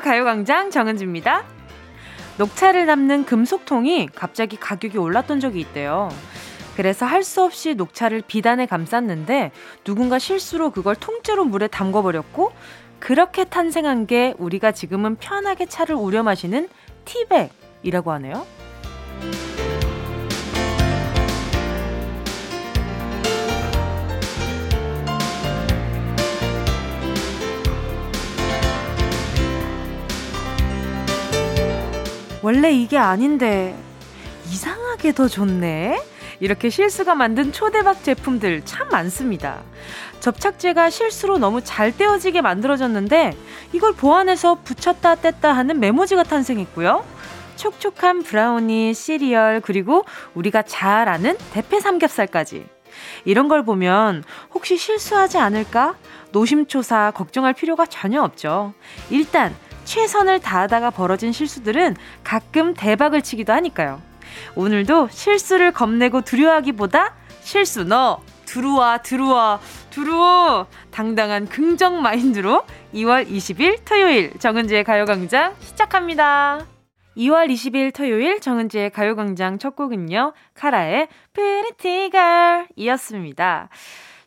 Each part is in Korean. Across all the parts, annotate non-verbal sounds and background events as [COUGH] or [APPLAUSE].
가요광장 정은지입니다. 녹차를 담는 금속통이 갑자기 가격이 올랐던 적이 있대요. 그래서 할 수 없이 녹차를 비단에 감쌌는데 누군가 실수로 그걸 통째로 물에 담궈버렸고 그렇게 탄생한 게 우리가 지금은 편하게 차를 우려 마시는 티백이라고 하네요. 원래 이게 아닌데 이상하게 더 좋네. 이렇게 실수가 만든 초대박 제품들 참 많습니다. 접착제가 실수로 너무 잘 떼어지게 만들어졌는데 이걸 보완해서 붙였다 뗐다 하는 메모지가 탄생했고요. 촉촉한 브라우니, 시리얼, 그리고 우리가 잘 아는 대패 삼겹살까지. 이런 걸 보면 혹시 실수하지 않을까? 노심초사 걱정할 필요가 전혀 없죠. 일단 최선을 다하다가 벌어진 실수들은 가끔 대박을 치기도 하니까요. 오늘도 실수를 겁내고 두려워하기보다 실수 너 들어와 들어와 들어와 당당한 긍정 마인드로 2월 20일 토요일 정은지의 가요광장 시작합니다. 2월 20일 토요일 정은지의 가요광장 첫 곡은요. 카라의 Pretty Girl 이었습니다.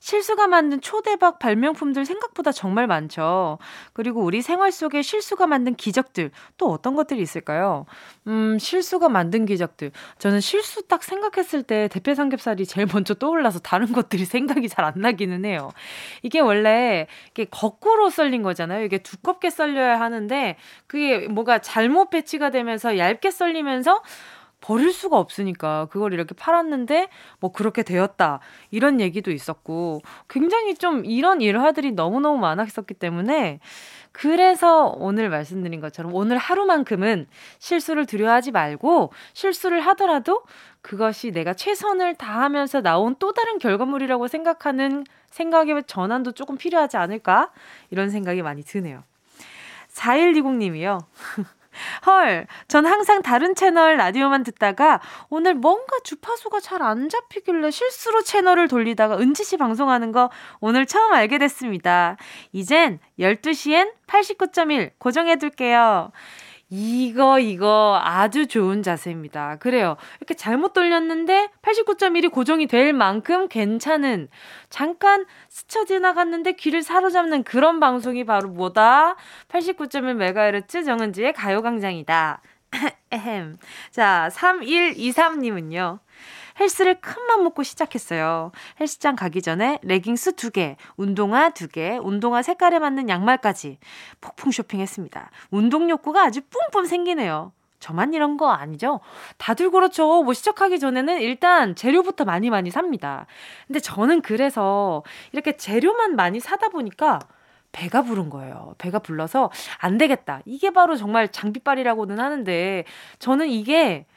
실수가 만든 초대박 발명품들 생각보다 정말 많죠. 그리고 우리 생활 속에 실수가 만든 기적들 또 어떤 것들이 있을까요? 음, 실수가 만든 기적들. 저는 실수 딱 생각했을 때 대패 삼겹살이 제일 먼저 떠올라서 다른 것들이 [LAUGHS] 생각이 잘 안 나기는 해요. 이게 원래 이게 거꾸로 썰린 거잖아요. 이게 두껍게 썰려야 하는데 그게 뭐가 잘못 배치가 되면서 얇게 썰리면서 버릴 수가 없으니까 그걸 이렇게 팔았는데 뭐 그렇게 되었다. 이런 얘기도 있었고 굉장히 좀 이런 일화들이 너무너무 많았었기 때문에 그래서 오늘 말씀드린 것처럼 오늘 하루만큼은 실수를 두려워하지 말고 실수를 하더라도 그것이 내가 최선을 다하면서 나온 또 다른 결과물이라고 생각하는 생각의 전환도 조금 필요하지 않을까? 이런 생각이 많이 드네요. 4120님이요. [LAUGHS] 헐, 전 항상 다른 채널 라디오만 듣다가 오늘 뭔가 주파수가 잘 안 잡히길래 실수로 채널을 돌리다가 은지 씨 방송하는 거 오늘 처음 알게 됐습니다. 이젠 12시엔 89.1 고정해둘게요. 이거, 이거 아주 좋은 자세입니다. 그래요. 이렇게 잘못 돌렸는데 89.1이 고정이 될 만큼 괜찮은, 잠깐 스쳐 지나갔는데 귀를 사로잡는 그런 방송이 바로 뭐다? 89.1MHz 정은지의 가요광장이다. [LAUGHS] 자, 3123님은요. 헬스를 큰맘 먹고 시작했어요. 헬스장 가기 전에 레깅스 두 개, 운동화 두 개, 운동화 색깔에 맞는 양말까지 폭풍 쇼핑했습니다. 운동 욕구가 아주 뿜뿜 생기네요. 저만 이런 거 아니죠? 다들 그렇죠. 뭐 시작하기 전에는 일단 재료부터 많이 많이 삽니다. 근데 저는 그래서 이렇게 재료만 많이 사다 보니까 배가 부른 거예요. 배가 불러서 안 되겠다. 이게 바로 정말 장비빨이라고는 하는데 저는 이게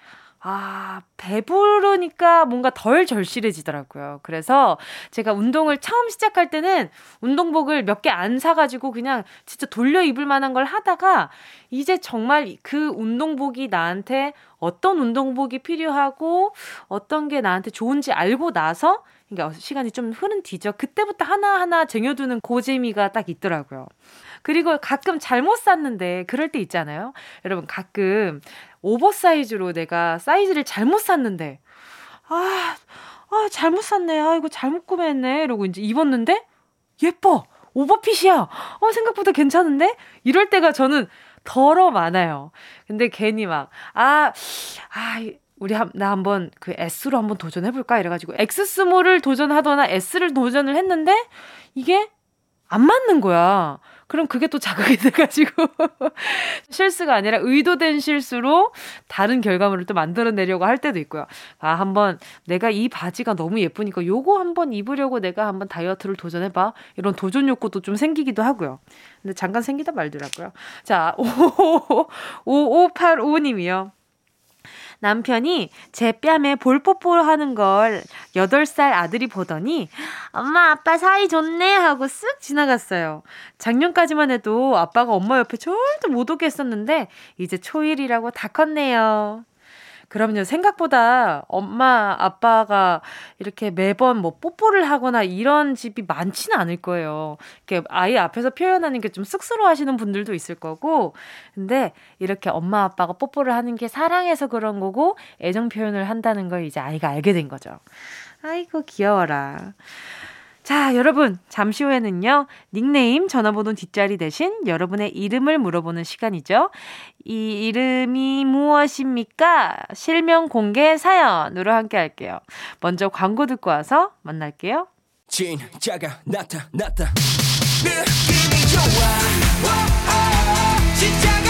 아, 배부르니까 뭔가 덜 절실해지더라고요. 그래서 제가 운동을 처음 시작할 때는 운동복을 몇 개 안 사가지고 그냥 진짜 돌려 입을 만한 걸 하다가 이제 정말 그 운동복이 나한테 어떤 운동복이 필요하고 어떤 게 나한테 좋은지 알고 나서 그러니까 시간이 좀 흐른 뒤죠. 그때부터 하나하나 쟁여두는 고재미가 딱 있더라고요. 그리고 가끔 잘못 샀는데 그럴 때 있잖아요. 여러분 가끔 oversize로 내가 사이즈를 잘못 샀는데 아, 아 잘못 샀네. 아 이거 잘못 구매했네. 이러고 이제 입었는데 예뻐. 오버핏이야. 어 생각보다 괜찮은데? 이럴 때가 저는 더러 많아요. 근데 괜히 막 아, 아 우리 한, 나 한번 그 S로 한번 도전해볼까? 이래가지고 X 스몰을 도전하거나 S를 도전을 했는데 이게 안 맞는 거야. 그럼 그게 또 자극이 돼가지고 [LAUGHS] 실수가 아니라 의도된 실수로 다른 결과물을 또 만들어내려고 할 때도 있고요. 아, 한번 내가 이 바지가 너무 예쁘니까 요거 한번 입으려고 내가 한번 다이어트를 도전해봐. 이런 도전 욕구도 좀 생기기도 하고요. 근데 잠깐 생기다 말더라고요. 자, [LAUGHS] 5585님이요. 남편이 제 뺨에 볼뽀뽀 하는 걸 8살 아들이 보더니 엄마 아빠 사이 좋네 하고 쓱 지나갔어요. 작년까지만 해도 아빠가 엄마 옆에 절대 못 오게 했었는데 이제 초1이라고 다 컸네요. 그럼요. 생각보다 엄마, 아빠가 이렇게 매번 뭐 뽀뽀를 하거나 이런 집이 많지는 않을 거예요. 이렇게 아이 앞에서 표현하는 게 좀 쑥스러워 하시는 분들도 있을 거고. 근데 이렇게 엄마, 아빠가 뽀뽀를 하는 게 사랑해서 그런 거고 애정 표현을 한다는 걸 이제 아이가 알게 된 거죠. 아이고, 귀여워라. 자, 여러분, 잠시 후에는요, 닉네임, 전화번호 뒷자리 대신 여러분의 이름을 물어보는 시간이죠. 이 이름이 무엇입니까? 실명 공개 사연으로 함께 할게요. 먼저 광고 듣고 와서 만날게요. 진짜가 나타났다. 느낌이 좋아. 진짜가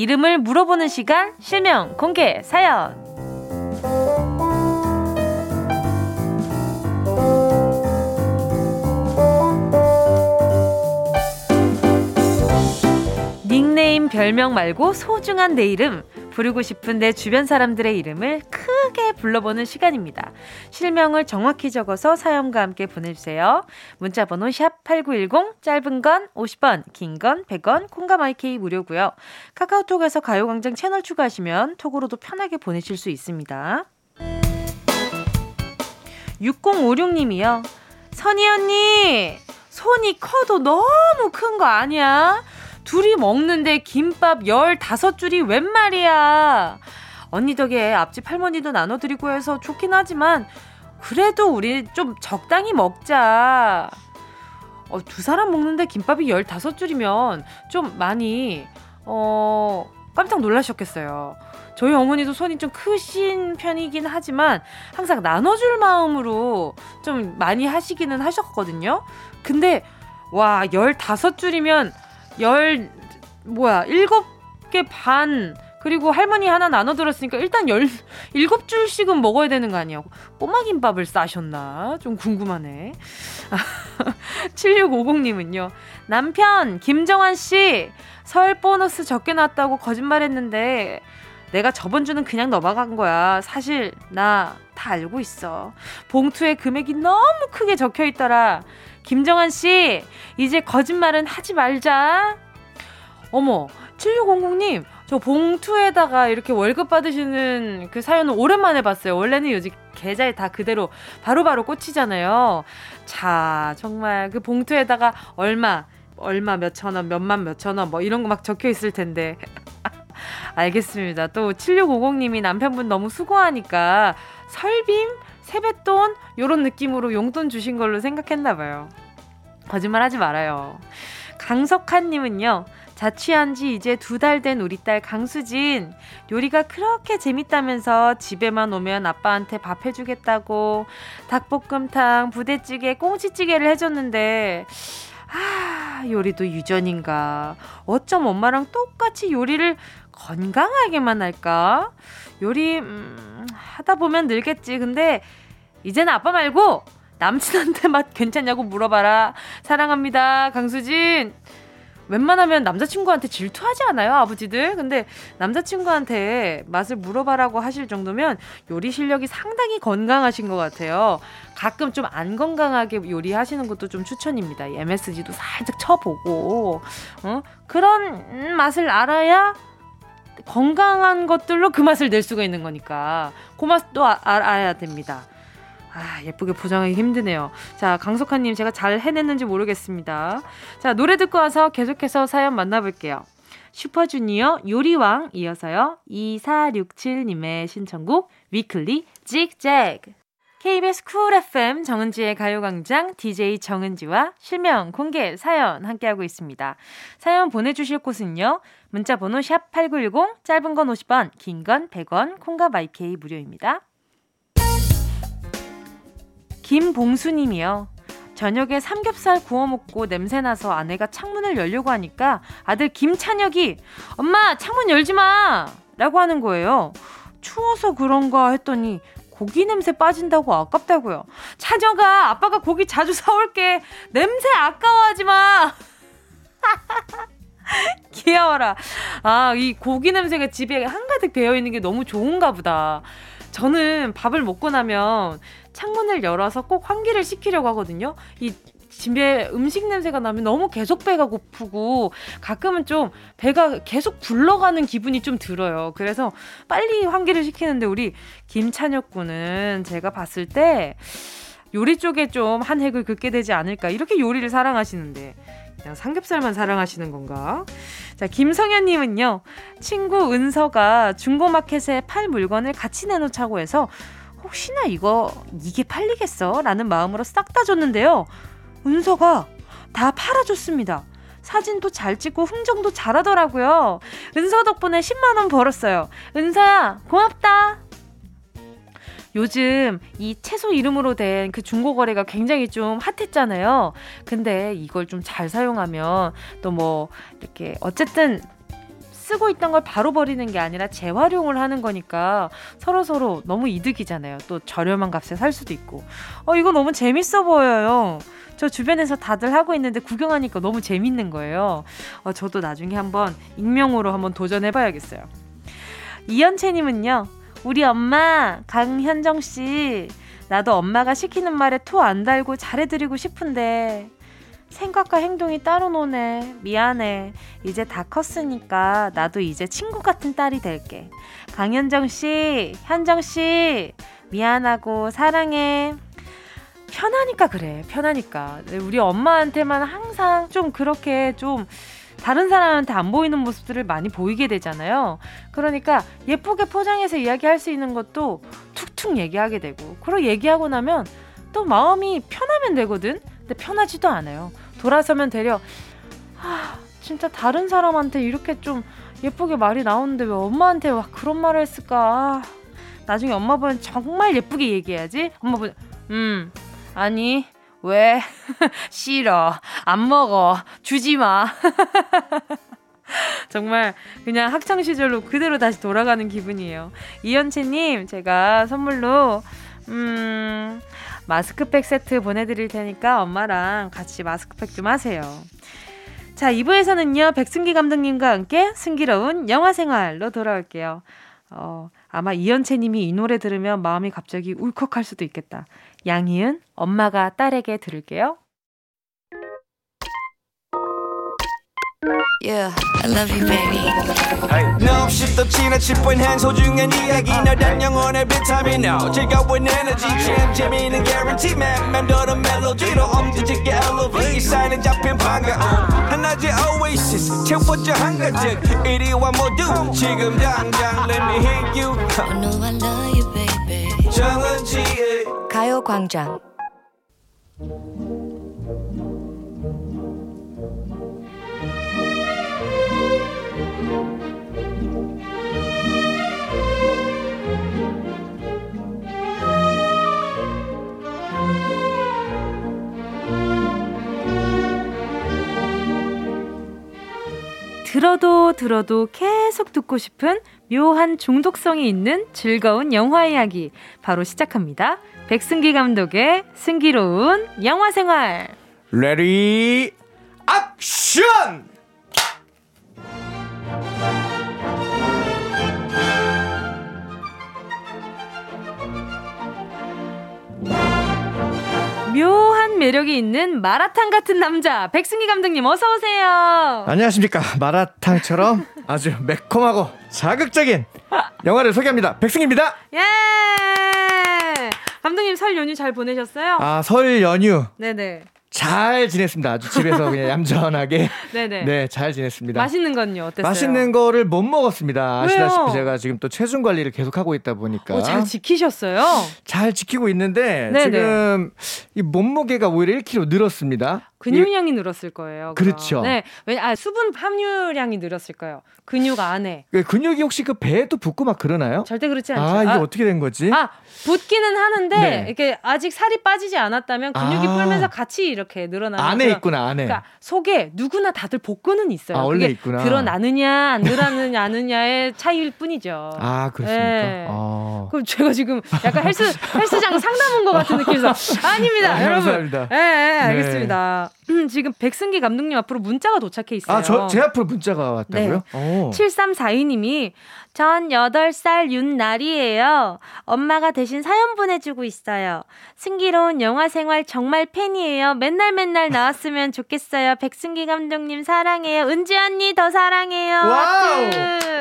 이름을 물어보는 시간, 실명 공개 사연. 닉네임 별명 말고 소중한 내 이름 부르고 싶은 내 주변 사람들의 이름을 크게 불러보는 시간입니다. 실명을 정확히 적어서 사연과 함께 보내주세요. 문자번호 샵8910 짧은 건 50원 긴 건 100원 콩과 마이케이 무료고요. 카카오톡에서 가요광장 채널 추가하시면 톡으로도 편하게 보내실 수 있습니다. 6056님이요. 선희 언니 손이 커도 너무 큰 거 아니야? 둘이 먹는데 김밥 15줄이 웬 말이야. 언니 덕에 앞집 할머니도 나눠드리고 해서 좋긴 하지만 그래도 우리 좀 적당히 먹자. 어, 두 사람 먹는데 김밥이 15줄이면 좀 많이 어, 깜짝 놀라셨겠어요. 저희 어머니도 손이 좀 크신 편이긴 하지만 항상 나눠줄 마음으로 좀 많이 하시기는 하셨거든요. 근데 와 15줄이면 열 뭐야 일곱 개 반 그리고 할머니 하나 나눠 들었으니까 일단 열 일곱 줄씩은 먹어야 되는 거 아니야? 꼬마 김밥을 싸셨나? 좀 궁금하네. [LAUGHS] 7650님은요. 남편 김정환 씨 설 보너스 적게 났다고 거짓말했는데 내가 저번 주는 그냥 넘어간 거야. 사실 나 다 알고 있어. 봉투에 금액이 너무 크게 적혀 있더라. 김정환 씨, 이제 거짓말은 하지 말자. 어머, 7600님, 저 봉투에다가 이렇게 월급 받으시는 그 사연은 오랜만에 봤어요. 원래는 요즘 계좌에 다 그대로 바로바로 바로 꽂히잖아요. 자, 정말 그 봉투에다가 얼마, 얼마 몇천 원, 몇만 몇천 원, 뭐 이런 거 막 적혀 있을 텐데. [LAUGHS] 알겠습니다. 또 7650님이 남편분 너무 수고하니까 설빔, 세뱃돈, 요런 느낌으로 용돈 주신 걸로 생각했나 봐요. 거짓말 하지 말아요. 강석한님은요, 자취한 지 이제 두 달 된 우리 딸 강수진. 요리가 그렇게 재밌다면서 집에만 오면 아빠한테 밥 해주겠다고 닭볶음탕, 부대찌개, 꽁치찌개를 해줬는데, 아, 요리도 유전인가. 어쩜 엄마랑 똑같이 요리를 건강하게만 할까? 요리, 음, 하다 보면 늘겠지. 근데, 이제는 아빠 말고, 남친한테 맛 괜찮냐고 물어봐라. 사랑합니다. 강수진. 웬만하면 남자친구한테 질투하지 않아요, 아버지들? 근데 남자친구한테 맛을 물어봐라고 하실 정도면 요리 실력이 상당히 건강하신 것 같아요. 가끔 좀 안 건강하게 요리하시는 것도 좀 추천입니다. MSG도 살짝 쳐보고, 어? 그런 맛을 알아야 건강한 것들로 그 맛을 낼 수가 있는 거니까. 그 맛도 아, 알아야 됩니다. 아, 예쁘게 포장하기 힘드네요. 자, 강석환님, 제가 잘 해냈는지 모르겠습니다. 자, 노래 듣고 와서 계속해서 사연 만나볼게요. 슈퍼주니어 요리왕 이어서요. 2467님의 신청곡 위클리 Zig Zag. KBS Cool FM 정은지의 가요광장 DJ 정은지와 실명 공개 사연 함께하고 있습니다. 사연 보내주실 곳은요. 문자 번호 샵8910 짧은 건 50원 긴 건 100원 콩과 마이케이 무료입니다. 김봉수 님이요. 저녁에 삼겹살 구워 먹고 냄새 나서 아내가 창문을 열려고 하니까 아들 김찬혁이 엄마 창문 열지 마! 라고 하는 거예요. 추워서 그런가 했더니 고기 냄새 빠진다고 아깝다고요. 찬혁아, 아빠가 고기 자주 사올게. 냄새 아까워하지 마. [LAUGHS] [LAUGHS] 귀여워라. 아, 이 고기 냄새가 집에 한가득 배어 있는 게 너무 좋은가 보다. 저는 밥을 먹고 나면 창문을 열어서 꼭 환기를 시키려고 하거든요. 이 집에 음식 냄새가 나면 너무 계속 배가 고프고 가끔은 좀 배가 계속 불러가는 기분이 좀 들어요. 그래서 빨리 환기를 시키는데 우리 김찬혁 군은 제가 봤을 때 요리 쪽에 좀 한 획을 긋게 되지 않을까. 이렇게 요리를 사랑하시는데 그냥 삼겹살만 사랑하시는 건가? 자, 김성현님은요, 친구 은서가 중고마켓에 팔 물건을 같이 내놓자고 해서 혹시나 이거, 이게 팔리겠어? 라는 마음으로 싹 다 줬는데요. 은서가 다 팔아줬습니다. 사진도 잘 찍고 흥정도 잘하더라고요. 은서 덕분에 10만원 벌었어요. 은서야, 고맙다! 요즘 이 채소 이름으로 된 그 중고 거래가 굉장히 좀 핫했잖아요. 근데 이걸 좀 잘 사용하면 또 뭐 이렇게 어쨌든 쓰고 있던 걸 바로 버리는 게 아니라 재활용을 하는 거니까 서로 서로 너무 이득이잖아요. 또 저렴한 값에 살 수도 있고. 어 이거 너무 재밌어 보여요. 저 주변에서 다들 하고 있는데 구경하니까 너무 재밌는 거예요. 어, 저도 나중에 한번 익명으로 한번 도전해봐야겠어요. 이연채님은요. 우리 엄마 강현정 씨 나도 엄마가 시키는 말에 토 안 달고 잘해드리고 싶은데 생각과 행동이 따로 노네. 미안해. 이제 다 컸으니까 나도 이제 친구 같은 딸이 될게. 강현정 씨 현정 씨 미안하고 사랑해. 편하니까 그래 편하니까. 우리 엄마한테만 항상 좀 그렇게 좀 다른 사람한테 안 보이는 모습들을 많이 보이게 되잖아요. 그러니까 예쁘게 포장해서 이야기할 수 있는 것도 툭툭 얘기하게 되고, 그리고 얘기하고 나면 또 마음이 편하면 되거든? 근데 편하지도 않아요. 돌아서면 되려, 아, 진짜 다른 사람한테 이렇게 좀 예쁘게 말이 나오는데 왜 엄마한테 와 그런 말을 했을까? 아, 나중에 엄마 보면 정말 예쁘게 얘기해야지. 엄마 보면, 음, 아니, 왜? [LAUGHS] 싫어. 안 먹어. 주지 마. [LAUGHS] 정말 그냥 학창 시절로 그대로 다시 돌아가는 기분이에요. 이현채님, 제가 선물로, 음, 마스크팩 세트 보내드릴 테니까 엄마랑 같이 마스크팩 좀 하세요. 자, 2부에서는요, 백승기 감독님과 함께 승기로운 영화 생활로 돌아올게요. 어, 아마 이현채 님이 이 노래 들으면 마음이 갑자기 울컥할 수도 있겠다. 양희은, 엄마가 딸에게 들을게요. Yeah, I love you, baby. No, she's the china chip when hands hold you and 이야기 너란 영혼의 비타민 now. 즐거운 에너지 참 재미있는 guarantee man. 맴도는 멜로디로 엄지짓게 elevate. 사인은 잡힌 반가움. 하나의 oasis 채워져 한가득. 이리와 모두 지금 당장 let me hit you. I know I love you, baby. 가요광장. 들어도 들어도 계속 듣고 싶은 묘한 중독성이 있는 즐거운 영화 이야기 바로 시작합니다. 백승기 감독의 승기로운 영화 생활. Ready Action! 묘한 매력이 있는 마라탕 같은 남자 백승기 감독님 어서 오세요. 안녕하십니까 마라탕처럼 아주 매콤하고 자극적인 영화를 소개합니다. 백승입니다. 예. 감독님 설 연휴 잘 보내셨어요? 아 설 연휴. 네네. 잘 지냈습니다. 아주 집에서 그냥 [LAUGHS] 얌전하게. 네네. 네, 잘 지냈습니다. 맛있는 건요, 어땠어요? 맛있는 거를 못 먹었습니다. 왜요? 아시다시피 제가 지금 또 체중 관리를 계속 하고 있다 보니까. 어, 잘 지키셨어요? 잘 지키고 있는데 네네. 지금 이 몸무게가 오히려 1kg 늘었습니다. 근육량이 늘었을 거예요. 그럼. 그렇죠. 네. 왜냐, 아, 수분 함유량이 늘었을 거예요. 근육 안에. 그 근육이 혹시 그 배에도 붙고 막 그러나요? 절대 그렇지 않죠. 아, 이게 아, 어떻게 된 거지? 아, 붙기는 하는데, 네. 이렇게 아직 살이 빠지지 않았다면 근육이 아. 불면서 같이 이렇게 늘어나는. 안에 그런, 있구나, 안에. 그러니까 속에 누구나 다들 복근은 있어요. 아, 원래 있구나. 드러나느냐, 안 드러나느냐, [LAUGHS] 아느냐의 차이일 뿐이죠. 아, 그렇습니까? 네. 아. 그럼 제가 지금 약간 헬스, 헬스장 상담 온 것 같은. [LAUGHS] 아닙니다, 아, 여러분. 감사합니다. 예, 네, 알겠습니다. 음, 지금 백승기 감독님 앞으로 문자가 도착해 있어요. 아, 저, 제 앞으로 문자가 왔다고요? 네. 7342님이 전 8살 윤나리예요. 엄마가 대신 사연 보내주고 있어요. 승기로운 영화 생활 정말 팬이에요. 맨날 맨날 나왔으면 좋겠어요. 백승기 감독님 사랑해요. 은지 언니 더 사랑해요. Wow!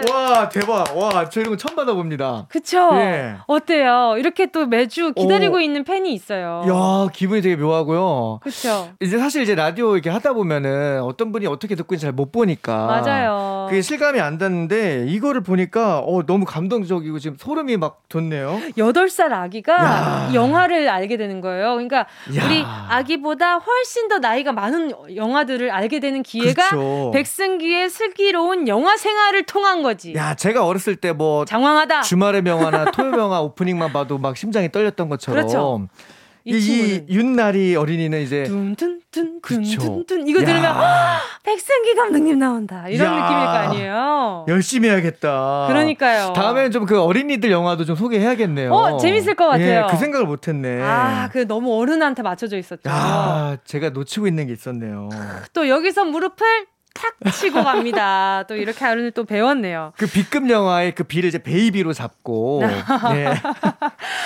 와, 대박. 와, 저 이런 거 처음 받아봅니다. 그쵸? 예. 어때요? 이렇게 또 매주 기다리고 오. 있는 팬이 있어요. 야, 기분이 되게 묘하고요. 그쵸? 이제 사실 이제 라디오 이렇게 하다 보면은 어떤 분이 어떻게 듣고 있는지 잘 못 보니까. 맞아요. 그게 실감이 안 닿는데 이거를 보니까 어, 너무 감동적이고 지금 소름이 막 돋네요. 8살 아기가 야. 영화를 알게 되는 거예요. 그러니까 야. 우리 아기보다 훨씬 더 나이가 많은 영화들을 알게 되는 기회가 그렇죠. 백승기의 슬기로운 영화 생활을 통한 거지. 야, 제가 어렸을 때 뭐 장황하다. 주말의 명화나 토요 명화 [LAUGHS] 오프닝만 봐도 막 심장이 떨렸던 것처럼 그렇죠. 이, 이 윤나리 어린이는 이제 둔둔둔 둔둔둔 이거 들으면 백승기 감독님 나온다 이런 야. 느낌일 거 아니에요. 열심히 해야겠다. 그러니까요. 다음에는 좀그 어린이들 영화도 좀 소개해야겠네요. 어 재밌을 것 같아요. 예, 그 생각을 못했네. 아그 너무 어른한테 맞춰져 있었죠. 아 제가 놓치고 있는 게 있었네요. 또 여기서 무릎을 탁 치고 갑니다. 또 이렇게 하루는 또 배웠네요. 그 B급 영화의 그 B를 이제 baby로 잡고. 네.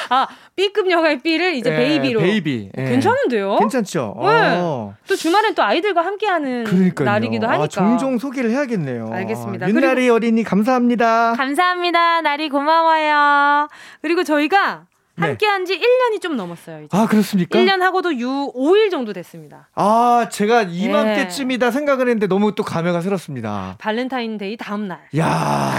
아, B급 영화의 B를 이제 네, baby로. Baby. 네. 괜찮은데요? 괜찮죠? 네. 어. 또 주말엔 또 아이들과 함께하는 날이기도 하니까. 아, 종종 소개를 해야겠네요. 알겠습니다. 윤나리 어린이 감사합니다. 감사합니다. 나리 고마워요. 그리고 저희가 네. 함께 한 지 1년이 좀 넘었어요. 이제. 아, 그렇습니까? 1년 하고도 6, 5일 정도 됐습니다. 아, 제가 이맘때쯤이다 네. 생각을 했는데 너무 또 감회가 새롭습니다. 발렌타인데이 다음 날. 야.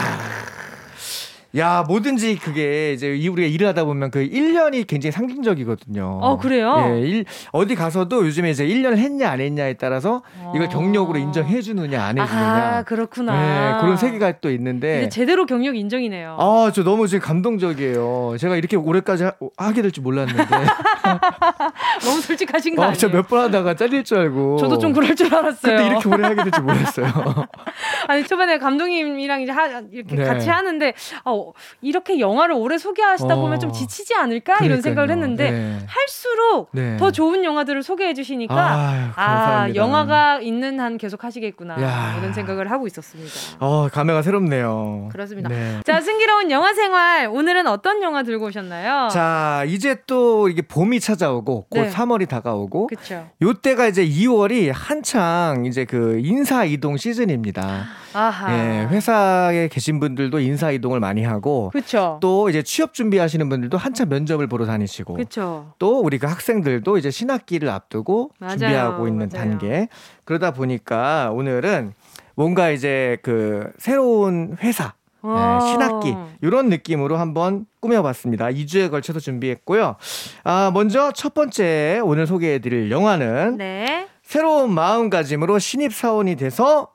야, 뭐든지 그게 이제 우리가 일을 하다 보면 그 1년이 굉장히 상징적이거든요. 어, 그래요? 예, 일, 어디 가서도 요즘에 이제 1년 했냐 안 했냐에 따라서 이걸 경력으로 인정해 주느냐 안 해 주느냐. 아, 그렇구나. 네, 그런 세계가 또 있는데. 제대로 경력 인정이네요. 아, 저 너무 지금 감동적이에요. 제가 이렇게 오래까지 하, 게 될 줄 몰랐는데. [LAUGHS] 너무 솔직하신 거 아, 아니에요? 저몇 번 하다가 잘릴 줄 알고. 저도 좀 그럴 줄 알았어요. 그때 이렇게 오래 하게 될 줄 몰랐어요. [LAUGHS] 아니, 초반에 감독님이랑 이제 하, 이렇게 네. 같이 하는데, 어, 이렇게 영화를 오래 소개하시다 보면 좀 어. 지치지 않을까 그러니까요. 이런 생각을 했는데 네. 할수록 네. 더 좋은 영화들을 소개해 주시니까 아유, 아 영화가 있는 한 계속 하시겠구나 야. 이런 생각을 하고 있었습니다. 어 감회가 새롭네요. 그렇습니다. 네. 자 승기로운 영화 생활 오늘은 어떤 영화 들고 오셨나요? 자 이제 또 이게 봄이 찾아오고 곧 3월이 다가오고 그렇죠. 요때가 이제 2월이 한창 이제 그 인사 이동 시즌입니다. 아하. 예, 회사에 계신 분들도 인사 이동을 많이 하고 그쵸. 또 이제 취업 준비하시는 분들도 한참 면접을 보러 다니시고 그쵸. 또 우리 그 학생들도 이제 신학기를 앞두고 맞아요. 준비하고 있는 맞아요. 단계 그러다 보니까 오늘은 뭔가 이제 그 새로운 회사 네, 신학기 이런 느낌으로 한번 꾸며봤습니다. 2주에 걸쳐서 준비했고요. 아 먼저 첫 번째 오늘 소개해드릴 영화는 네. 새로운 마음가짐으로 신입 사원이 돼서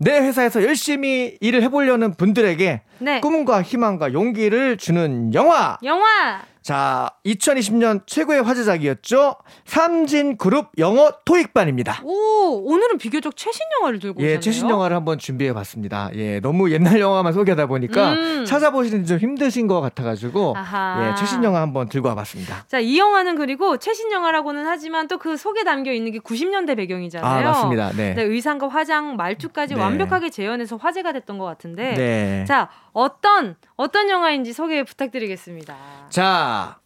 내 회사에서 열심히 일을 해보려는 분들에게 네. 꿈과 희망과 용기를 주는 영화. 영화. 자, 2020년 최고의 화제작이었죠. 삼진그룹 영어 토익반입니다. 오, 오늘은 비교적 최신 영화를 들고 예, 최신 영화를 한번 준비해 봤습니다. 예, 너무 옛날 영화만 소개하다 보니까 음. 찾아보시는 좀 힘드신 것 같아가지고 예, 최신 영화 한번 들고 와봤습니다. 자, 이 영화는 그리고 최신 영화라고는 하지만 또 그 속에 담겨 있는 게 90년대 배경이잖아요. 아, 맞습니다. 네. 네 의상과 화장, 말투까지 네. 완벽하게 재현해서 화제가 됐던 것 같은데. 네. 자, 어떤 어떤 영화인지 소개 부탁드리겠습니다. 자,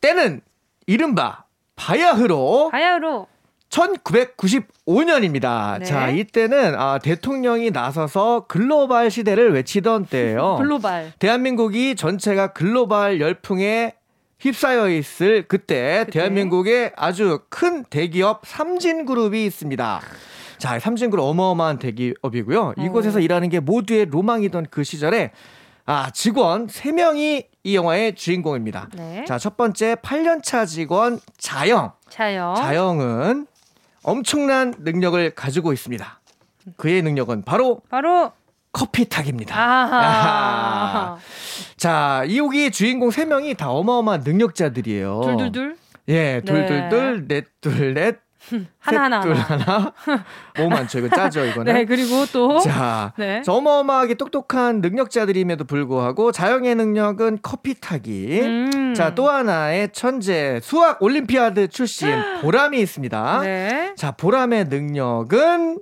때는 이른바 바야흐로 바야흐로 1995년입니다. 네. 자, 이때는 아, 대통령이 나서서 글로벌 시대를 외치던 때예요. [LAUGHS] 글로벌. 대한민국이 전체가 글로벌 열풍에 휩싸여 있을 그때, 그때 대한민국에 아주 큰 대기업 삼진 그룹이 있습니다. 자, 삼진그룹 어마어마한 대기업이고요. 이곳에서 어. 일하는 게 모두의 로망이던 그 시절에 아, 직원 3명이 이 영화의 주인공입니다. 네. 자, 첫 번째 8년차 직원 자영. 자영. 자영은 엄청난 능력을 가지고 있습니다. 그의 능력은 바로 바로 커피 타기입니다. 아하. 자, 이호기의 주인공 3명이 다 어마어마한 능력자들이에요. 둘둘둘. 예, 둘둘둘, 넷둘 넷, 하나 하나 셋둘 하나. 너무 많죠. 이거 짜죠, 이거는. 네, 그리고 또 자, 네. 저 어마어마하게 똑똑한 능력자들임에도 불구하고 자영의 능력은 커피 타기. 음. 자, 또 하나의 천재 수학 올림피아드 출신 [GASPS] 보람이 있습니다. 네. 자, 보람의 능력은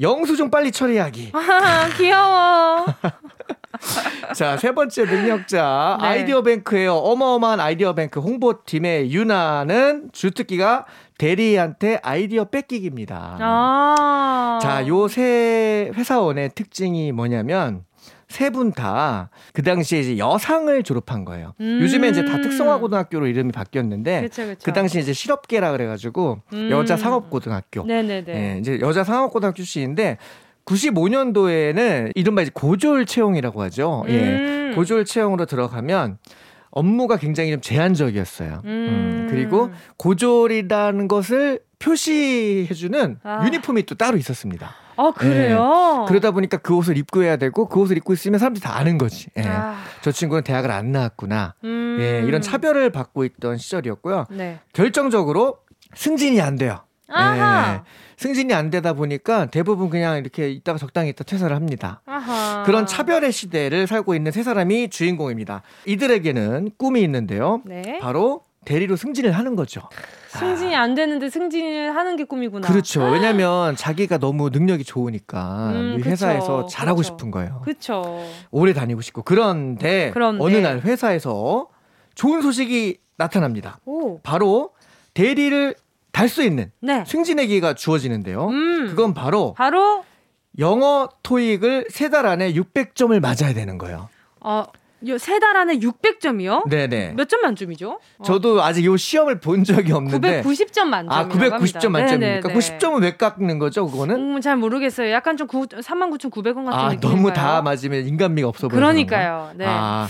영수증 빨리 처리하기. [LAUGHS] 아, 귀여워. [LAUGHS] 자, 세 번째 능력자 네. 아이디어 뱅크예요. 어마어마한 아이디어 뱅크 홍보팀의 유나는 주특기가 대리한테 아이디어 뺏기기입니다. 아. 자, 요 세 회사원의 특징이 뭐냐면 세분다그 당시에 이제 여상을 졸업한 거예요. 음. 요즘에 이제 다 특성화 고등학교로 이름이 바뀌었는데 그쵸, 그쵸. 그 당시 이제 실업계라 그래가지고 음. 여자 상업고등학교. 네네네. 예, 이제 여자 상업고등학교 출신인데 95년도에는 이른바 이제 고졸 채용이라고 하죠. 예. 음. 고졸 채용으로 들어가면 업무가 굉장히 좀 제한적이었어요. 음. 그리고 고졸이라는 것을 표시해주는 아. 유니폼이 또 따로 있었습니다. 아, 그래요? 예. 그러다 보니까 그 옷을 입고 해야 되고 그 옷을 입고 있으면 사람들이 다 아는 거지. 예. 아. 저 친구는 대학을 안 나왔구나. 음. 예, 이런 차별을 받고 있던 시절이었고요. 네. 결정적으로 승진이 안 돼요. 예. 승진이 안 되다 보니까 대부분 그냥 이렇게 있다가 적당히 있다 퇴사를 합니다. 아하. 그런 차별의 시대를 살고 있는 세 사람이 주인공입니다. 이들에게는 꿈이 있는데요. 네. 바로 대리로 승진을 하는 거죠. 승진이 안 되는데 승진을 하는 게 꿈이구나. 그렇죠. 왜냐하면 자기가 너무 능력이 좋으니까 음, 이 그쵸. 회사에서 잘하고 그쵸. 싶은 거예요. 그쵸. 오래 다니고 싶고 그런데, 그런데. 어느 날 회사에서 좋은 소식이 나타납니다. 오. 바로 대리를 달 수 있는 네. 승진의 기회가 주어지는데요. 음. 그건 바로 바로 영어 토익을 세 달 안에 600점을 맞아야 되는 거예요. 어, 세달 안에 600점이요? 네네. 몇 점 만점이죠? 어, 저도 아직 이 시험을 본 적이 없는데 990점 만점. 아 990점 만점입니까? 네네네. 90점은 왜 깎는 거죠? 그거는? 음, 잘 모르겠어요. 약간 좀 39,900원 같은 아 느낌일까요? 너무 다 맞으면 인간미가 없어 보여요. 그러니까요. 네. 아,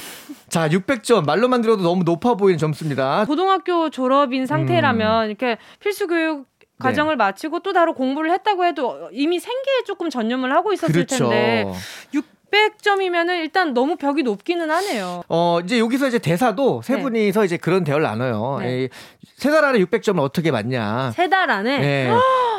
자 600점 말로만 들어도 너무 높아 보이는 점수입니다. 고등학교 졸업인 상태라면 이렇게 필수 교육 음. 네. 과정을 마치고 또 다른 공부를 했다고 해도 이미 생계에 조금 전념을 하고 있었을 그렇죠. 텐데 600점이면은 일단 너무 벽이 높기는 하네요. 어 이제 여기서 이제 대사도 세 네. 분이서 이제 그런 대화를 나눠요. 네. 세달 안에 600점을 어떻게 맞냐? 세 달 안에 네.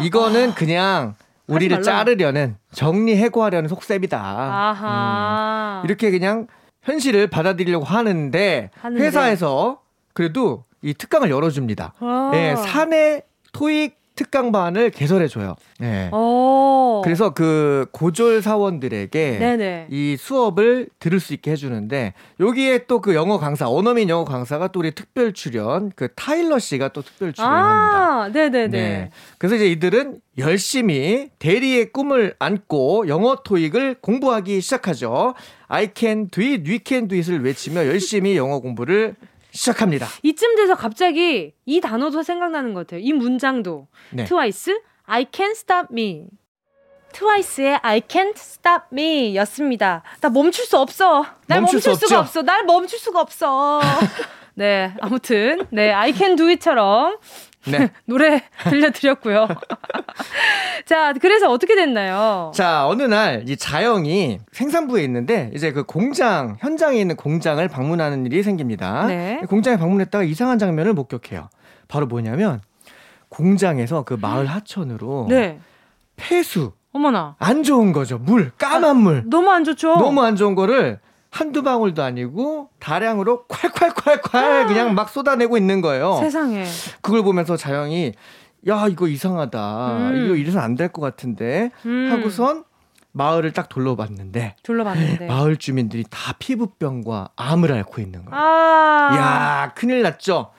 이거는 그냥 우리를. 자르려는 정리해고하려는 속셈이다. 아하. 음, 이렇게 그냥 현실을 받아들이려고 하는데, 하는데. 회사에서 그래도 이 특강을 열어줍니다. 아. 네, 사내 토익 특강반을 개설해줘요. 네. 어. 그래서 그 고졸 사원들에게 네네. 이 수업을 들을 수 있게 해주는데 여기에 또 그 영어 강사 원어민 영어 강사가 또 우리 특별 출연 그 타일러 씨가 또 특별 출연합니다. 아, 네네네. 네. 그래서 이제 이들은 열심히 대리의 꿈을 안고 영어 토익을 공부하기 시작하죠. I can do it, we can do it을 외치며 열심히 영어 공부를 시작합니다. 이쯤 돼서 갑자기 이 단어도 생각나는 것 같아요. 이 문장도. 네. 트와이스 I can't stop me. 트와이스의 I can't stop me 였습니다. 나 멈출 수 없어. 날 멈출 멈출, 수 수가. 없어. 날 멈출 수가 없어. [LAUGHS] 네, 아무튼 네 I can do it처럼 네. [LAUGHS] 노래 들려드렸고요. [LAUGHS] 자, 그래서 어떻게 됐나요? 자, 어느 날 이 자영이 생산부에 있는데 이제 그 공장 현장에 있는 공장을 방문하는 일이 생깁니다. 네. 공장에 방문했다가 이상한 장면을 목격해요. 바로 뭐냐면 공장에서 그 마을 하천으로 네. 폐수 어머나. 안 좋은 거죠. 물 까만 물 너무 안 좋죠? 너무 안 좋은 거를 한두 방울도 아니고 다량으로 콸콸콸콸 그냥 막 쏟아내고 있는 거예요. 세상에. 그걸 보면서 자영이 야 이거 이상하다. 음. 이거 이래서 안 될 것 같은데 음. 하고선 마을을 딱 둘러봤는데 둘러봤는데. 마을 주민들이 다 피부병과 암을 앓고 있는 거예요. 아. 야 큰일 났죠.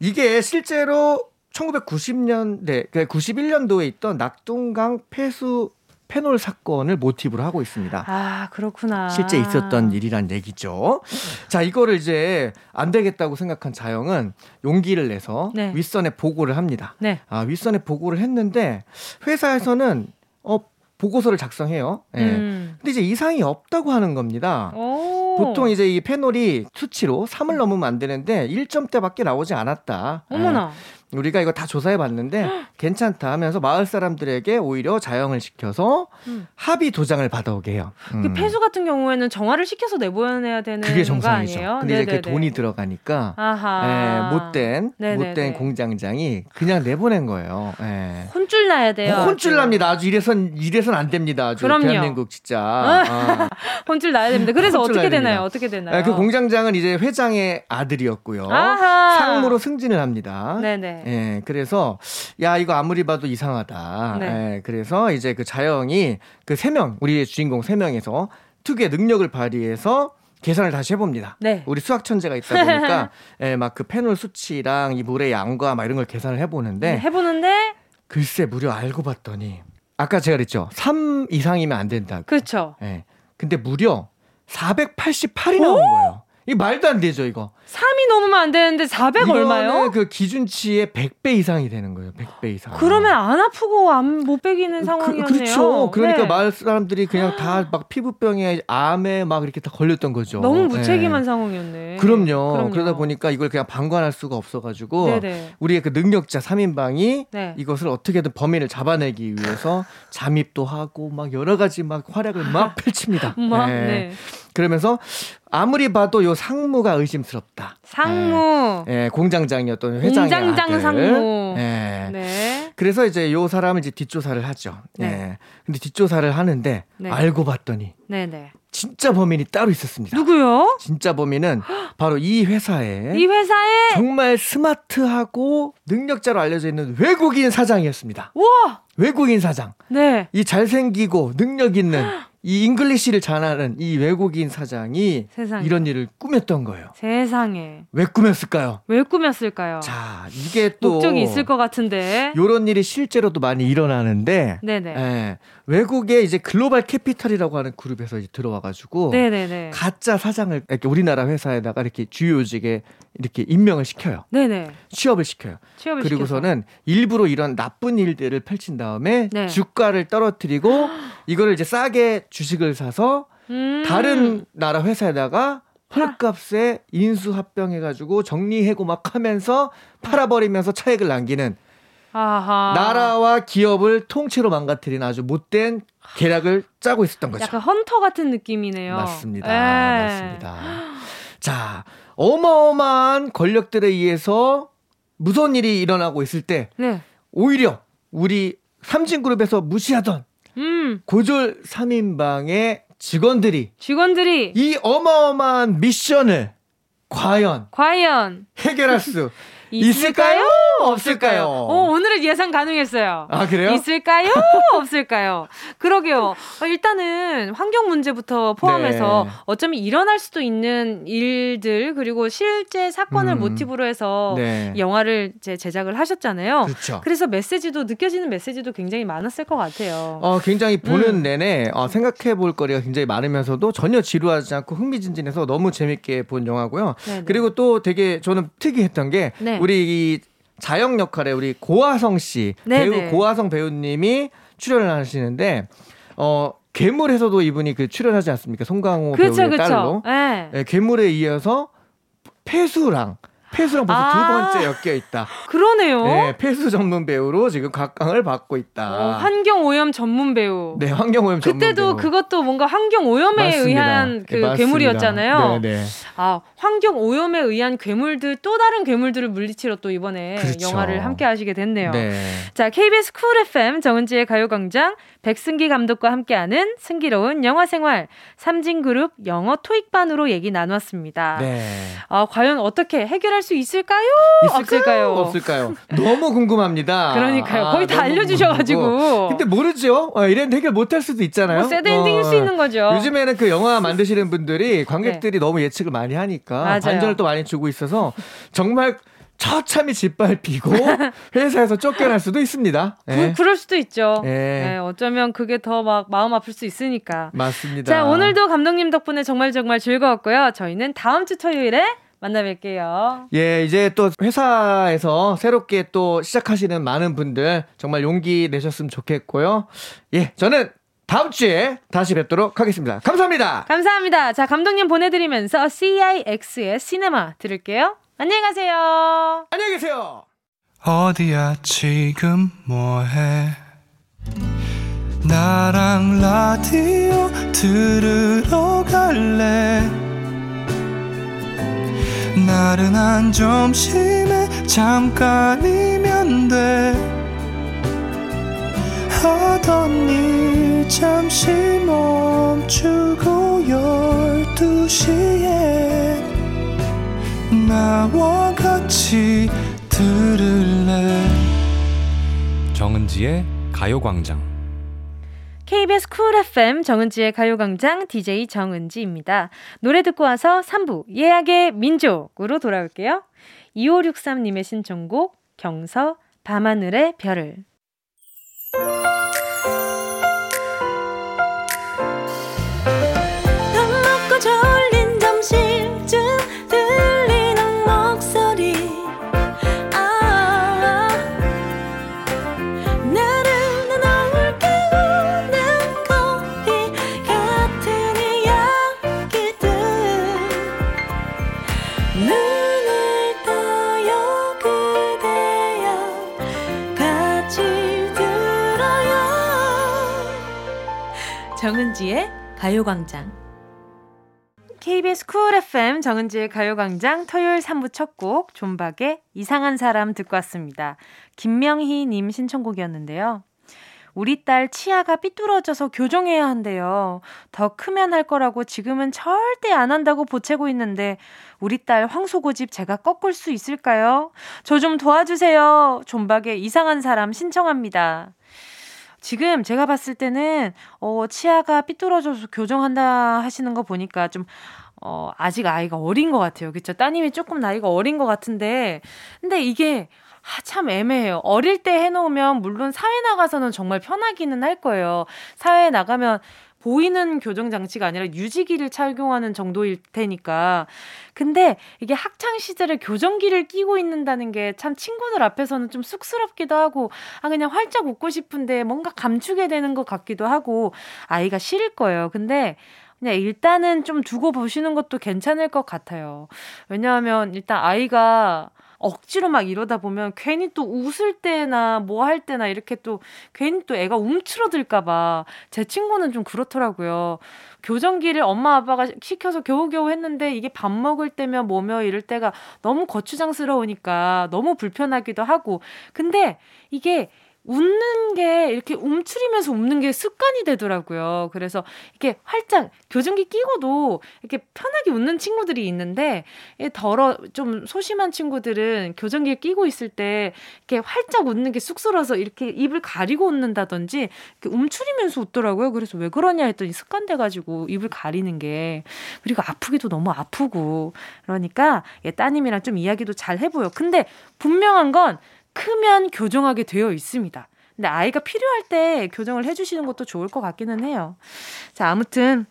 이게 실제로 1990년대, 그러니까 91년도에 있던 낙동강 폐수 페놀 사건을 모티브로 하고 있습니다. 아, 그렇구나. 실제 있었던 일이란 얘기죠. 자, 이거를 이제 안 되겠다고 생각한 자영은 용기를 내서 네. 윗선에 보고를 합니다. 네. 아, 윗선에 보고를 했는데 회사에서는 어 보고서를 작성해요. 예. 음. 근데 이제 이상이 없다고 하는 겁니다. 오. 보통 이제 이 페놀이 수치로 3을 넘으면 안 되는데 1점대밖에 나오지 않았다. 어머나. 우리가 이거 다 조사해 봤는데 [GASPS] 괜찮다 하면서 마을 사람들에게 오히려 자영을 시켜서 음. 합의 도장을 받아오게 해요. 그 음. 폐수 같은 경우에는 정화를 시켜서 내보내야 되는 그게 거 정상이죠. 아니에요? 근데 이제 네네네. 그 돈이 들어가니까 아하. 예, 못된 네네네. 못된 공장장이 그냥 내보낸 거예요. 예. 혼쭐 나야 돼요. 혼쭐 아주. 납니다. 아주 이래선 이래선 안 됩니다. 아주 그럼요. 대한민국 진짜. 아. [LAUGHS] 혼쭐 나야 됩니다. 그래서 혼쭐 어떻게. 되나요? 어떻게 되나요? 예, 그 공장장은 이제 회장의 아들이었고요. 아하. 상무로 승진을 합니다. 네네. 예, 그래서 야 이거 아무리 봐도 이상하다. 네. 예, 그래서 이제 그 자영이 그 세 명 우리의 주인공 세 명에서 특유의 능력을 발휘해서 계산을 다시 해봅니다. 네. 우리 수학 천재가 있다 보니까 [LAUGHS] 예, 막 그 페놀 수치랑 이 물의 양과 막 이런 걸 계산을 해보는데 네, 해보는데 글쎄 무려 알고 봤더니 아까 제가 그랬죠. 3 이상이면 안 된다. 그렇죠. 예. 근데 무려 488이 나온 거예요. 이 말도 안 되죠, 이거. 3이 넘으면 안 되는데 400 이거는 얼마요? 그 기준치의 100배 이상이 되는 거예요. 100배 이상. 그러면 안 아프고 안못 베기는 상황이었네요. 그, 그렇죠. 그러니까 네. 마을 사람들이 그냥 다 막 피부병에 암에 막 이렇게 다 걸렸던 거죠. 너무 무책임한 네. 상황이었네. 그럼요. 그러다 보니까 이걸 그냥 방관할 수가 없어 가지고 네네. 우리의 그 능력자 3인방이 네. 이것을 어떻게든 범인을 잡아내기 위해서 잠입도 하고 막 여러 가지 막 활약을 막 [LAUGHS] 펼칩니다. 막, 네. 네. 그러면서 아무리 봐도 요 상무가 의심스럽다. 상무. 예, 공장장이었던 회장의 공장장 아들. 상무. 예. 네. 그래서 이제 요 사람을 이제 뒷조사를 하죠. 네. 예. 근데 뒷조사를 하는데 네. 알고 봤더니 네 네. 진짜 범인이 따로 있었습니다. 누구요? 진짜 범인은 바로 이 회사에 이 회사에 정말 스마트하고 능력자로 알려져 있는 외국인 사장이었습니다. 우와. 외국인 사장. 네. 이 잘생기고 능력 있는 [GASPS] 이 English를 잘하는 이 외국인 사장이 세상에. 이런 일을 꾸몄던 거예요. 세상에. 왜 꾸몄을까요? 왜 꾸몄을까요? 자, 이게 또 목적이 있을 것 같은데. 요런 일이 실제로도 많이 일어나는데 네네. 예, 외국의 이제 global capital이라고 하는 그룹에서 이제 들어와 가지고 네네네. 가짜 사장을 이렇게 우리나라 회사에다가 이렇게 주요직에 이렇게 임명을 시켜요. 네네. 취업을 시켜요. 취업을 그리고서는 일부러 이런 나쁜 일들을 펼친 다음에 네. 주가를 떨어뜨리고 [GASPS] 이거를 이제 싸게 주식을 사서 시켜서. 음. 다른 나라 회사에다가 헐값에 인수합병해가지고 정리해고 막 하면서 팔아버리면서 차익을 남기는 아하. 나라와 기업을 통째로 망가뜨린 아주 못된 계략을 짜고 있었던 거죠. 약간 헌터 같은 느낌이네요. 맞습니다. 예. 맞습니다. 자, 어마어마한 권력들에 의해서 무서운 일이 일어나고 있을 때 네. 오히려 우리 삼진그룹에서 무시하던 음. 고졸 3인방의 직원들이 직원들이 이 어마어마한 미션을 과연 과연 해결할 수 있을까요? 없을까요? 어, 오늘은 예상 가능했어요. 아, 그래요? 있을까요? [LAUGHS] 없을까요? 그러게요. 어, 일단은 환경 문제부터 포함해서 네. 어쩌면 일어날 수도 있는 일들 그리고 실제 사건을 음. 모티브로 해서 네. 영화를 이제 제작을 하셨잖아요. 그렇죠. 그래서 메시지도 느껴지는 메시지도 굉장히 많았을 것 같아요. 어, 굉장히 보는 음. 내내 어, 생각해 볼 거리가 굉장히 많으면서도 전혀 지루하지 않고 흥미진진해서 너무 재밌게 본 영화고요. 네네. 그리고 또 되게 저는 특이했던 게 네. 우리 이 자영 역할에 우리 고화성 씨 네네. 배우 고화성 배우님이 출연을 하시는데 어 괴물에서도 이분이 그 출연하지 않습니까? 송강호 그렇죠, 배우의 그렇죠. 딸로 네. 예, 괴물에 이어서 폐수랑 폐수랑 벌써 아. 두 번째 엮여 있다. 그러네요. 네, 폐수 전문 배우로 지금 각광을 받고 있다. 어, 환경 오염 전문 배우. 네, 환경 오염 전문 그때도 배우. 그것도 뭔가 환경 오염에 맞습니다. 의한 그 네. 괴물이었잖아요. 네, 네. 아 환경 오염에 의한 괴물들 또 다른 괴물들을 물리치러 또 이번에 그렇죠. 영화를 함께 하시게 됐네요. 네. 자 KBS Cool FM 정은지의 가요 광장 백승기 감독과 함께하는 승기로운 영화 생활 삼진그룹 영어 토익반으로 얘기 나눴습니다. 네. 아 과연 어떻게 해결할 수 있을까요? 있을까요? 없을까요? 없을까요? 너무 궁금합니다. 그러니까요. 거의 다 알려주셔가지고. 궁금하고. 근데 모르죠. 어, 이런 해결 못할 수도 있잖아요. 뭐 새드 엔딩일 어, 수 있는 거죠. 요즘에는 그 영화 만드시는 분들이 관객들이 너무 예측을 많이 하니까 네. 맞아요. 반전을 또 많이 주고 있어서 정말 처참히 짓밟히고 [LAUGHS] 회사에서 쫓겨날 수도 있습니다. 예. 그, 럴 수도 있죠. 예. 네, 어쩌면 그게 더 막 마음 아플 수 있으니까. 맞습니다. 자, 오늘도 감독님 덕분에 정말 정말 즐거웠고요. 저희는 다음 주 토요일에 만나 뵐게요. 예, 이제 또 회사에서 새롭게 또 시작하시는 많은 분들 정말 용기 내셨으면 좋겠고요. 예, 저는 다음 주에 다시 뵙도록 하겠습니다. 감사합니다. 감사합니다. 자, 감독님 보내드리면서 CIX의 시네마 들을게요. 안녕히 가세요. 안녕히 계세요. 어디야 지금 뭐해 나랑 라디오 들으러 갈래 나른한 점심에 잠깐이면 돼 하던 일 잠시 멈추고 열두 시에 나와 같이 들을래 정은지의 가요광장 KBS 쿨 FM 정은지의 가요광장 DJ 정은지입니다. 노래 듣고 와서 3부 예약의 민족으로 돌아올게요. 2563님의 신청곡 경서 밤하늘의 별을 가요광장. KBS Cool FM 정은지의 가요광장 토요일 3부 첫 곡 존박의 이상한 사람 듣고 왔습니다. 김명희님 신청곡이었는데요. 우리 딸 치아가 삐뚤어져서 교정해야 한대요. 더 크면 할 거라고 지금은 절대 안 한다고 보채고 있는데 우리 딸 황소고집 제가 꺾을 수 있을까요? 저 좀 도와주세요. 존박의 이상한 사람 신청합니다. 지금 제가 봤을 때는 어 치아가 삐뚤어져서 교정한다 하시는 거 보니까 좀 어, 아직 아이가 어린 것 같아요. 그쵸? 따님이 조금 나이가 어린 것 같은데, 근데 이게, 아, 참 애매해요. 어릴 때 해놓으면, 물론 사회 나가서는 정말 편하기는 할 거예요. 사회에 나가면 보이는 교정 장치가 아니라 유지기를 착용하는 정도일 테니까. 근데 이게 학창 시절에 교정기를 끼고 있는다는 게 참 친구들 앞에서는 좀 쑥스럽기도 하고 아 그냥 활짝 웃고 싶은데 뭔가 감추게 되는 것 같기도 하고 아이가 싫을 거예요. 근데 그냥 일단은 좀 두고 보시는 것도 괜찮을 것 같아요. 왜냐하면 일단 아이가 억지로 막 이러다 보면 괜히 또 웃을 때나 뭐 할 때나 이렇게 또 괜히 또 애가 움츠러들까봐 제 친구는 좀 그렇더라고요. 교정기를 엄마 아빠가 시켜서 겨우겨우 했는데 이게 밥 먹을 때며 뭐며 이럴 때가 너무 거추장스러우니까 너무 불편하기도 하고 근데 이게 웃는 게 이렇게 움츠리면서 웃는 게 습관이 되더라고요. 그래서 이렇게 활짝 교정기 끼고도 이렇게 편하게 웃는 친구들이 있는데 덜어 좀 소심한 친구들은 교정기 끼고 있을 때 이렇게 활짝 웃는 게 쑥스러워서 이렇게 입을 가리고 웃는다든지 이렇게 움츠리면서 웃더라고요. 그래서 왜 그러냐 했더니 습관 돼 가지고 입을 가리는 게 그리고 아프기도 너무 아프고 그러니까 따님이랑 좀 이야기도 잘 해보여. 근데 분명한 건 크면 교정하게 되어 있습니다. 근데 아이가 필요할 때 교정을 해주시는 것도 좋을 것 같기는 해요. 자, 아무튼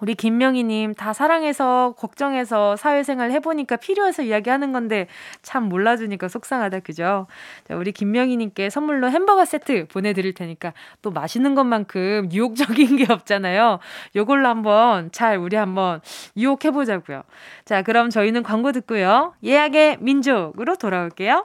우리 김명희님 다 사랑해서 걱정해서 사회생활 해보니까 필요해서 이야기하는 건데 참 몰라주니까 속상하다 그죠? 자, 우리 김명희님께 선물로 햄버거 세트 보내드릴 테니까 또 맛있는 것만큼 유혹적인 게 없잖아요. 요걸로 한번 잘 우리 한번 유혹해보자고요. 자 그럼 저희는 광고 듣고요. 예약의 민족으로 돌아올게요.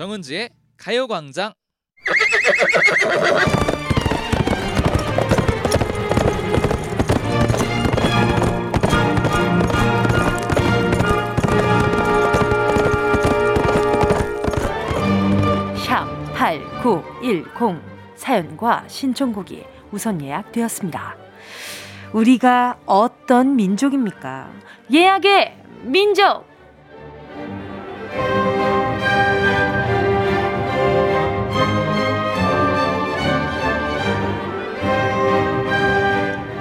정은지의 가요광장 샵8910 사연과 신청곡이 우선 예약되었습니다. 우리가 어떤 민족입니까? 예약의 민족!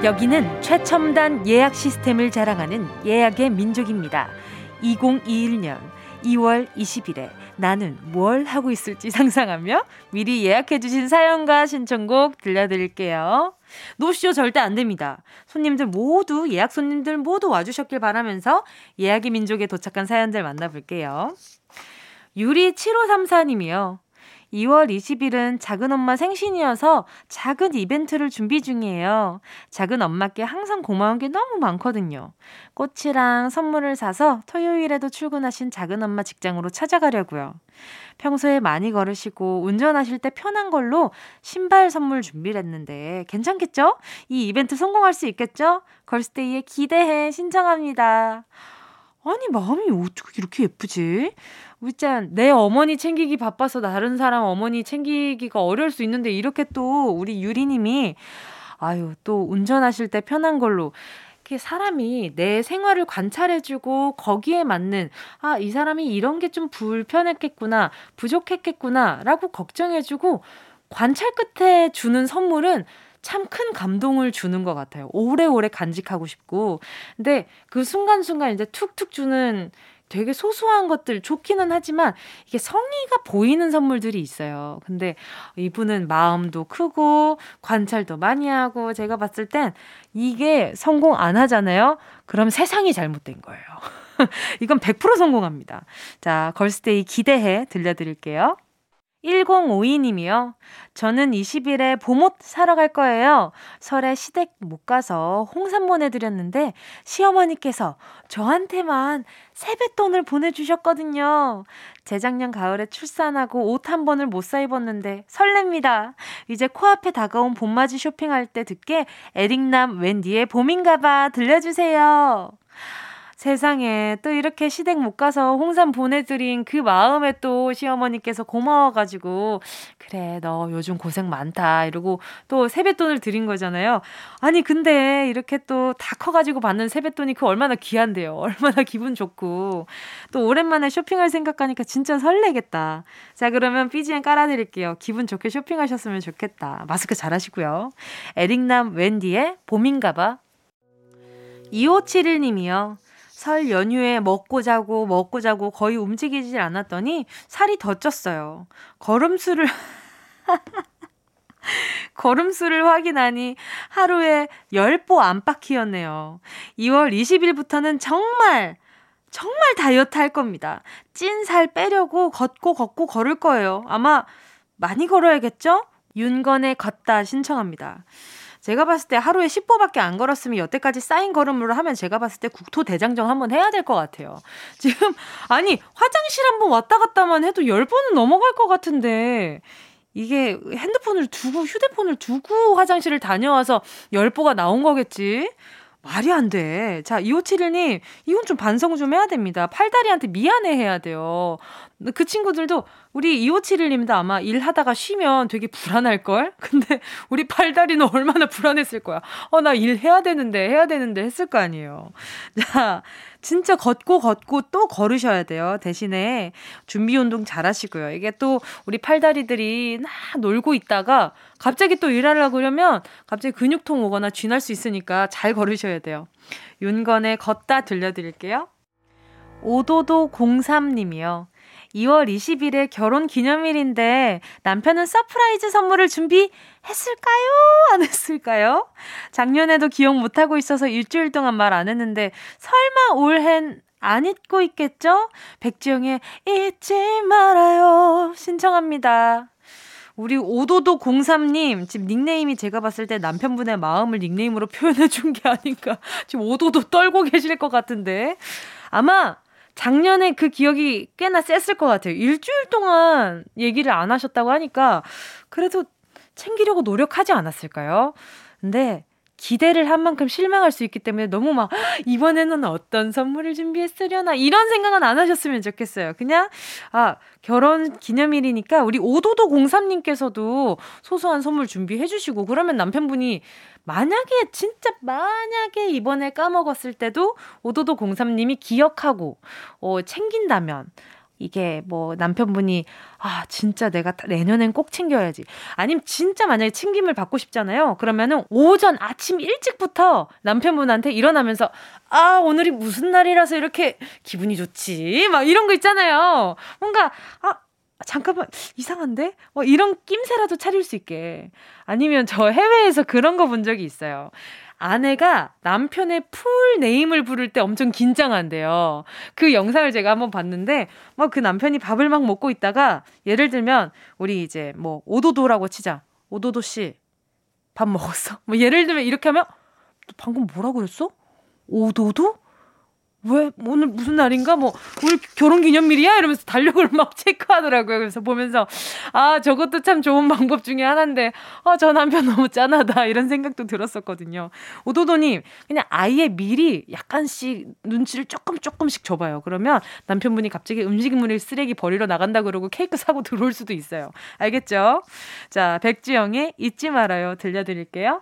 여기는 최첨단 예약 시스템을 자랑하는 예약의 민족입니다. 2021년 2월 20일에 나는 뭘 하고 있을지 [LAUGHS] 상상하며 미리 예약해주신 사연과 신청곡 들려드릴게요. 노쇼 절대 안 됩니다. 손님들 모두, 예약 손님들 모두 와주셨길 바라면서 예약의 민족에 도착한 사연들 만나볼게요. 유리 7534님이요. 2월 20일은 작은 엄마 생신이어서 작은 이벤트를 준비 중이에요. 작은 엄마께 항상 고마운 게 너무 많거든요. 꽃이랑 선물을 사서 토요일에도 출근하신 작은 엄마 직장으로 찾아가려고요. 평소에 많이 걸으시고 운전하실 때 편한 걸로 신발 선물 준비를 했는데 괜찮겠죠? 이 이벤트 성공할 수 있겠죠? 걸스데이에 기대해 신청합니다. 아니 마음이 어떻게 이렇게 예쁘지? 우짠 내 어머니 챙기기 바빠서 다른 사람 어머니 챙기기가 어려울 수 있는데 이렇게 또 우리 유리님이 아유 또 운전하실 때 편한 걸로 이렇게 사람이 내 생활을 관찰해주고 거기에 맞는 아 이 사람이 이런 게 좀 불편했겠구나 부족했겠구나라고 걱정해주고 관찰 끝에 주는 선물은 참 큰 감동을 주는 것 같아요. 오래오래 간직하고 싶고. 근데 그 순간순간 이제 툭툭 주는 되게 소소한 것들 좋기는 하지만 이게 성의가 보이는 선물들이 있어요. 근데 이분은 마음도 크고 관찰도 많이 하고 제가 봤을 땐 이게 성공 안 하잖아요. 그럼 세상이 잘못된 거예요. [LAUGHS] 이건 100% 성공합니다. 자, 걸스데이 기대해 들려드릴게요. 1052님이요. 저는 20일에 봄옷 사러 갈 거예요. 설에 시댁 못 가서 홍삼 보내드렸는데 시어머니께서 저한테만 세뱃돈을 보내주셨거든요. 재작년 가을에 출산하고 옷 한 번을 못 사 입었는데 설렙니다. 이제 코앞에 다가온 봄맞이 쇼핑할 때 듣게 에릭남 웬디의 봄인가봐 들려주세요. 세상에 또 이렇게 시댁 못 가서 홍삼 보내드린 그 마음에 또 시어머니께서 고마워가지고 그래 너 요즘 고생 많다 이러고 또 세뱃돈을 드린 거잖아요. 아니 근데 이렇게 또 다 커가지고 받는 세뱃돈이 그 얼마나 귀한데요. [LAUGHS] 얼마나 기분 좋고 또 오랜만에 쇼핑할 생각하니까 진짜 설레겠다. 자 그러면 BGM 깔아드릴게요. 기분 좋게 쇼핑하셨으면 좋겠다. 마스크 잘 하시고요. 에릭남 웬디의 봄인가봐 2571님이요. 설 연휴에 먹고 자고 먹고 자고 거의 움직이질 않았더니 살이 더 쪘어요. 걸음수를 [LAUGHS] 걸음수를 확인하니 하루에 10보 안팎이었네요. 2월 20일부터는 정말 정말 다이어트 할 겁니다. 찐 살 빼려고 걷고 걷고 걸을 거예요. 아마 많이 걸어야겠죠? 윤건의 걷다 신청합니다. 제가 봤을 때 하루에 10보밖에 안 걸었으면 여태까지 쌓인 걸음으로 하면 제가 봤을 때 국토 대장정 한번 해야 될 것 같아요. [LAUGHS] 지금 아니 화장실 한번 왔다 갔다만 해도 10번은 넘어갈 것 같은데 이게 핸드폰을 두고 휴대폰을 두고 화장실을 다녀와서 10보가 나온 거겠지. 말이 안 돼. 자, 2571님, 이건 좀 반성 좀 해야 됩니다. 팔다리한테 미안해 해야 돼요. 그 친구들도 우리 2571님도 아마 일하다가 쉬면 되게 불안할걸? [LAUGHS] 근데 우리 팔다리는 얼마나 불안했을 거야. 어, 나 일 해야 되는데, 해야 되는데 했을 거 아니에요. [LAUGHS] 자, 진짜 걷고 걷고 또 걸으셔야 돼요. 대신에 준비 운동 잘 하시고요. 이게 또 우리 팔다리들이 나 놀고 있다가 갑자기 또 일하려고 그러면 갑자기 근육통 오거나 쥐날 수 있으니까 잘 걸으셔야 돼요. 윤건의 걷다 들려드릴게요. 오도도 03님이요. 2월 20일에 결혼 기념일인데 남편은 surprise 선물을 준비했을까요? 안 했을까요? 작년에도 기억 못하고 있어서 일주일 동안 말 안 했는데 설마 올해는 안 잊고 있겠죠? 백지영의 잊지 말아요. 신청합니다. 우리 오도도 03님, 지금 닉네임이 제가 봤을 때 남편분의 마음을 닉네임으로 표현해 준 게 아닌가. 지금 오도도 떨고 계실 것 같은데. 아마 작년에 그 기억이 꽤나 셌을 것 같아요. 일주일 동안 얘기를 안 하셨다고 하니까 그래도 챙기려고 노력하지 않았을까요? 근데 기대를 한 만큼 실망할 수 있기 때문에 너무 막 이번에는 어떤 선물을 준비했으려나 이런 생각은 안 하셨으면 좋겠어요. 그냥 아 결혼 기념일이니까 우리 오도도 공삼님께서도 소소한 선물 준비해 주시고 그러면 남편분이 만약에 진짜 만약에 이번에 까먹었을 때도 오도도 공삼님이 기억하고 어 챙긴다면 이게 뭐 남편분이 아 진짜 내가 내년엔 꼭 챙겨야지. 아니면 진짜 만약에 챙김을 받고 싶잖아요. 그러면은 오전 아침 일찍부터 남편분한테 일어나면서 아 오늘이 무슨 날이라서 이렇게 기분이 좋지? 막 이런 거 있잖아요. 뭔가 아 잠깐만 이상한데? 뭐 이런 낌새라도 차릴 수 있게. 아니면 저 해외에서 그런 거 본 적이 있어요. 아내가 남편의 풀 네임을 부를 때 엄청 긴장한대요. 그 영상을 제가 한번 봤는데, 막 그 남편이 밥을 막 먹고 있다가, 예를 들면, 우리 이제 뭐, 오도도라고 치자. 오도도 씨, 밥 먹었어? 뭐 예를 들면 이렇게 하면, 방금 뭐라 그랬어? 오도도? 왜 오늘 무슨 날인가 뭐 오늘 결혼 기념일이야 이러면서 달력을 막 체크하더라고요. 그래서 보면서 아 저것도 참 좋은 방법 중에 하나인데 아저 남편 너무 짠하다 이런 생각도 들었었거든요. 오도도님 그냥 아예 미리 약간씩 눈치를 조금 조금씩 줘봐요. 그러면 남편분이 갑자기 음식물을 쓰레기 버리러 나간다 그러고 케이크 사고 들어올 수도 있어요. 알겠죠? 자 백지영의 잊지 말아요 들려드릴게요.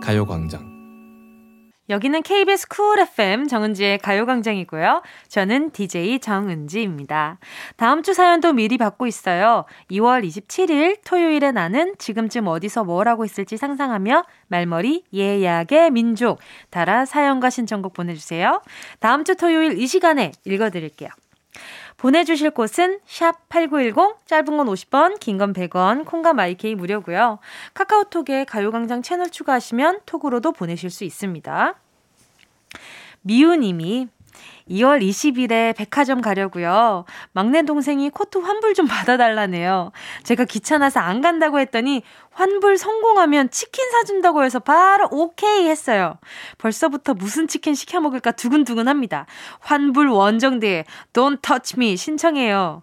가요광장. 여기는 KBS 쿨 FM 정은지의 가요광장이고요. 저는 DJ 정은지입니다. 다음 주 사연도 미리 받고 있어요. 2월 27일 토요일에 나는 지금쯤 어디서 뭘 하고 있을지 상상하며 말머리 예약의 민족 달아 사연과 신청곡 보내주세요. 다음 주 토요일 이 시간에 읽어드릴게요. 보내주실 곳은 샵 8910, 짧은 건 50원, 긴 건 100원, 콩과 마이케이 무료고요. 카카오톡에 가요광장 채널 추가하시면 톡으로도 보내실 수 있습니다. 미우님이 2월 20일에 백화점 가려고요. 막내 동생이 코트 환불 좀 [LAUGHS] 받아달라네요. 제가 귀찮아서 안 간다고 했더니 환불 성공하면 치킨 사준다고 해서 바로 오케이 했어요. 벌써부터 무슨 치킨 시켜 먹을까 두근두근 합니다. 환불 원정대 Don't Touch Me 신청해요.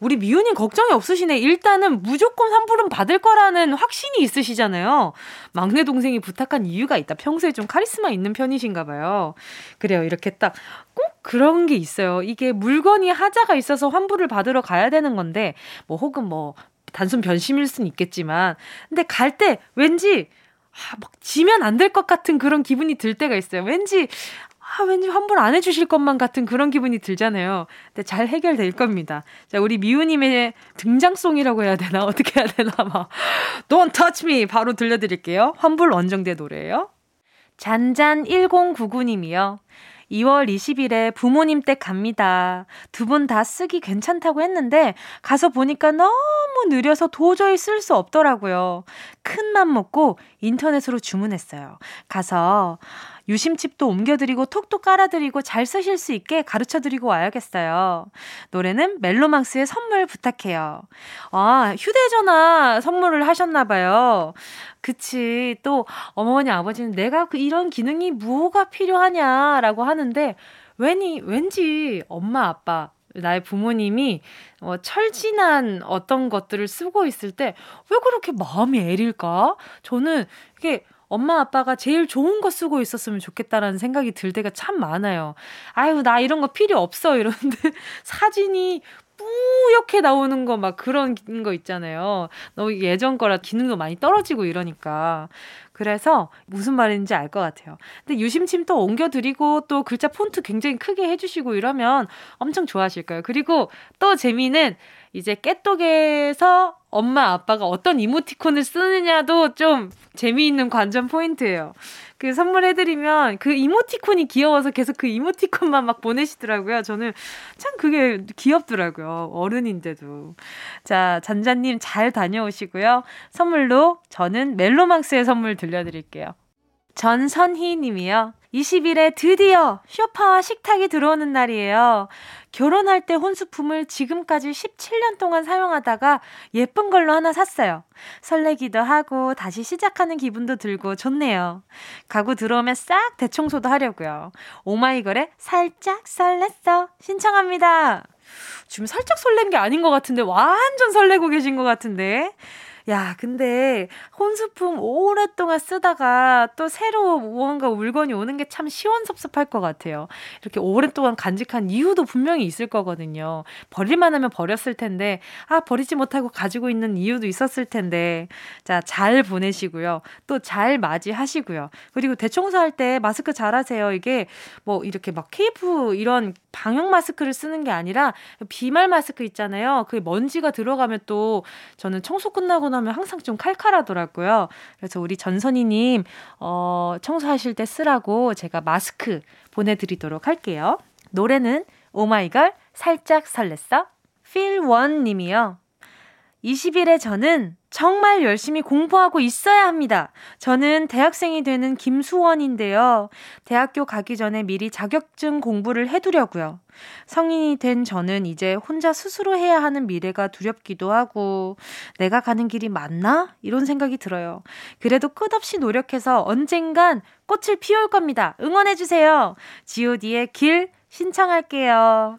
우리 미우님 걱정이 없으시네. 일단은 무조건 환불은 받을 거라는 확신이 있으시잖아요. 막내 동생이 부탁한 이유가 있다. 평소에 좀 카리스마 있는 편이신가 봐요. 그래요. 이렇게 딱 꼭 그런 게 있어요. 이게 물건이 하자가 있어서 환불을 받으러 가야 되는 건데, 뭐 혹은 뭐 단순 변심일 수는 있겠지만, 근데 갈 때 왠지 아, 막 지면 안 될 것 같은 그런 기분이 들 때가 있어요. 왠지 아, 왠지 환불 안 해주실 것만 같은 그런 기분이 들잖아요. 근데 잘 해결될 겁니다. 자, 우리 미우님의 등장송이라고 해야 되나? [LAUGHS] 어떻게 해야 되나? 막. Don't touch me! 바로 들려드릴게요. 환불 원정대 노래예요. 잔잔1099님이요. 2월 20일에 부모님 댁 갑니다. 두 분 다 쓰기 괜찮다고 했는데 가서 보니까 너무 느려서 도저히 쓸 수 없더라고요. 큰 맘 먹고 인터넷으로 주문했어요. 가서 유심칩도 옮겨드리고 톡톡 깔아드리고 잘 쓰실 수 있게 가르쳐드리고 와야겠어요. 노래는 멜로망스의 선물 부탁해요. 아, 휴대전화 선물을 하셨나봐요. 그치. 또 어머니, 아버지는 내가 그 이런 기능이 뭐가 필요하냐라고 하는데, 왠이, 왠지 엄마, 아빠, 나의 부모님이 어, 철진한 어떤 것들을 쓰고 있을 때 왜 그렇게 마음이 애릴까? 저는 이게 엄마 아빠가 제일 좋은 거 쓰고 있었으면 좋겠다라는 생각이 들 때가 참 많아요. 아유, 나 이런 거 필요 없어. 이러는데 [LAUGHS] 사진이 뿌옇게 나오는 거 막 그런 거 있잖아요. 너무 예전 거라 기능도 많이 떨어지고 이러니까. 그래서 무슨 말인지 알 것 같아요. 근데 유심침 또 옮겨드리고 또 글자 폰트 굉장히 크게 해주시고 이러면 엄청 좋아하실 거예요. 그리고 또 재미는 이제 깨똑에서 엄마 아빠가 어떤 이모티콘을 쓰느냐도 좀 재미있는 관전 포인트예요. 그 선물해드리면 그 이모티콘이 귀여워서 계속 그 이모티콘만 막 보내시더라고요. 저는 참 그게 귀엽더라고요. 어른인데도. 자, 잔자님 잘 다녀오시고요. 선물로 저는 멜로망스의 선물 들려드릴게요. 전선희 님이요. 20일에 드디어 쇼파와 식탁이 들어오는 날이에요. 결혼할 때 혼수품을 지금까지 17년 동안 사용하다가 예쁜 걸로 하나 샀어요. 설레기도 하고 다시 시작하는 기분도 들고 좋네요. 가구 들어오면 싹 대청소도 하려고요. 오마이걸의 살짝 설렜어 신청합니다. 지금 살짝 설렌 게 아닌 것 같은데 완전 설레고 계신 것 같은데 야, 근데 혼수품 오랫동안 쓰다가 또 새로 무언가 물건이 오는 게 참 시원섭섭할 것 같아요. 이렇게 오랫동안 간직한 이유도 분명히 있을 거거든요. 버릴만 하면 버렸을 텐데, 아, 버리지 못하고 가지고 있는 이유도 있었을 텐데. 자, 잘 보내시고요. 또 잘 맞이하시고요. 그리고 대청소할 때 마스크 잘 하세요. 이게 뭐 이렇게 막 KF 이런 방역 마스크를 쓰는 게 아니라 비말 마스크 있잖아요. 그 먼지가 들어가면 또 저는 청소 끝나고 나면 항상 좀 칼칼하더라고요. 그래서 우리 전선이님, 어, 청소하실 때 쓰라고 제가 마스크 보내드리도록 할게요. 노래는 오마이걸 살짝 설렜어? 필원 님이요. 20일에 저는 정말 열심히 공부하고 있어야 합니다. 저는 대학생이 되는 김수원인데요. 대학교 가기 전에 미리 자격증 공부를 해두려고요. 성인이 된 저는 이제 혼자 스스로 해야 하는 미래가 두렵기도 하고, 내가 가는 길이 맞나? 이런 생각이 들어요. 그래도 끝없이 노력해서 언젠간 꽃을 피울 겁니다. 응원해주세요. GOD의 길 신청할게요.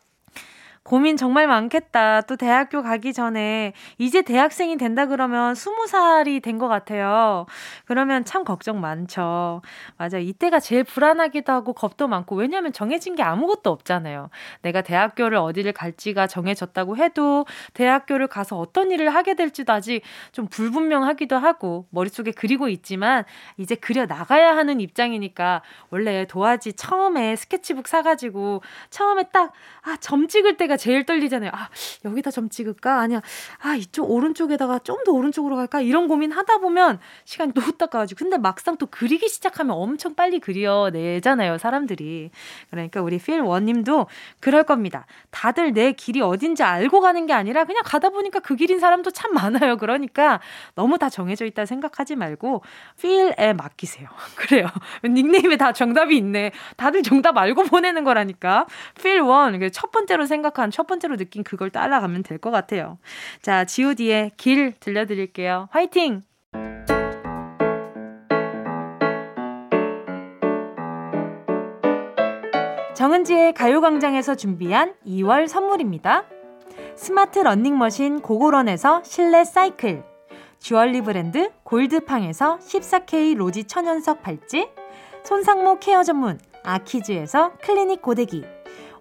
고민 정말 많겠다. 또 대학교 가기 전에 이제 대학생이 된다 그러면 스무 살이 된 것 같아요. 그러면 참 걱정 많죠. 맞아. 이때가 제일 불안하기도 하고 겁도 많고 왜냐하면 정해진 게 아무것도 없잖아요. 내가 대학교를 어디를 갈지가 정해졌다고 해도 대학교를 가서 어떤 일을 하게 될지도 아직 좀 불분명하기도 하고 머릿속에 그리고 있지만 이제 그려 나가야 하는 입장이니까 원래 도화지 처음에 스케치북 사가지고 처음에 딱 아, 점 찍을 때가 제일 떨리잖아요. 아, 여기다 점 찍을까? 아니야. 아, 이쪽 오른쪽에다가 좀 더 오른쪽으로 갈까? 이런 고민 하다 보면 시간이 또 후딱 가가지고. 근데 막상 또 그리기 시작하면 엄청 빨리 그려내잖아요, 사람들이. 그러니까 우리 필 원 님도 그럴 겁니다. 다들 내 길이 어딘지 알고 가는 게 아니라 그냥 가다 보니까 그 길인 사람도 참 많아요. 그러니까 너무 다 정해져 있다 생각하지 말고 필에 맡기세요. [LAUGHS] 그래요. 닉네임에 다 정답이 있네. 다들 정답 알고 보내는 거라니까. 필 원. 첫 번째로 생각 한첫 번째로 느낀 그걸 따라가면 될 것 같아요. 자, god의 길 들려드릴게요. 화이팅! 정은지의 가요광장에서 준비한 2월 선물입니다. 스마트 러닝머신 고고런에서 실내 사이클, 주얼리 브랜드 골드팡에서 14K 로지 천연석 팔찌, 손상모 care 전문 아키즈에서 클리닉 고데기,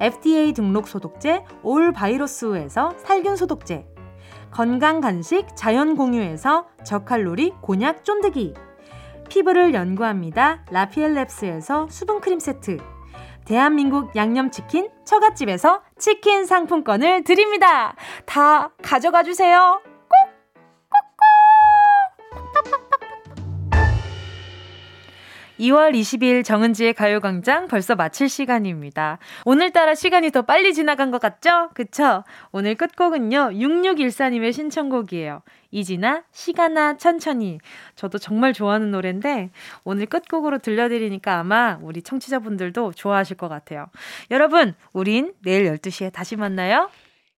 FDA 등록 소독제 올 바이러스에서 살균 소독제, 건강 간식 자연 공유에서 저칼로리 곤약 쫀득이, 피부를 연구합니다. 라피엘랩스에서 수분 크림 세트, 대한민국 양념치킨 처갓집에서 치킨 상품권을 드립니다. 다 가져가 주세요. 2월 20일 정은지의 가요광장 벌써 마칠 시간입니다. 오늘따라 시간이 더 빨리 지나간 것 같죠? 그쵸? 오늘 끝곡은요, 6614님의 신청곡이에요. 이지나, 시간아, 천천히. 저도 정말 좋아하는 노래인데, 오늘 끝곡으로 들려드리니까 아마 우리 청취자분들도 좋아하실 것 같아요. 여러분, 우린 내일 12시에 다시 만나요.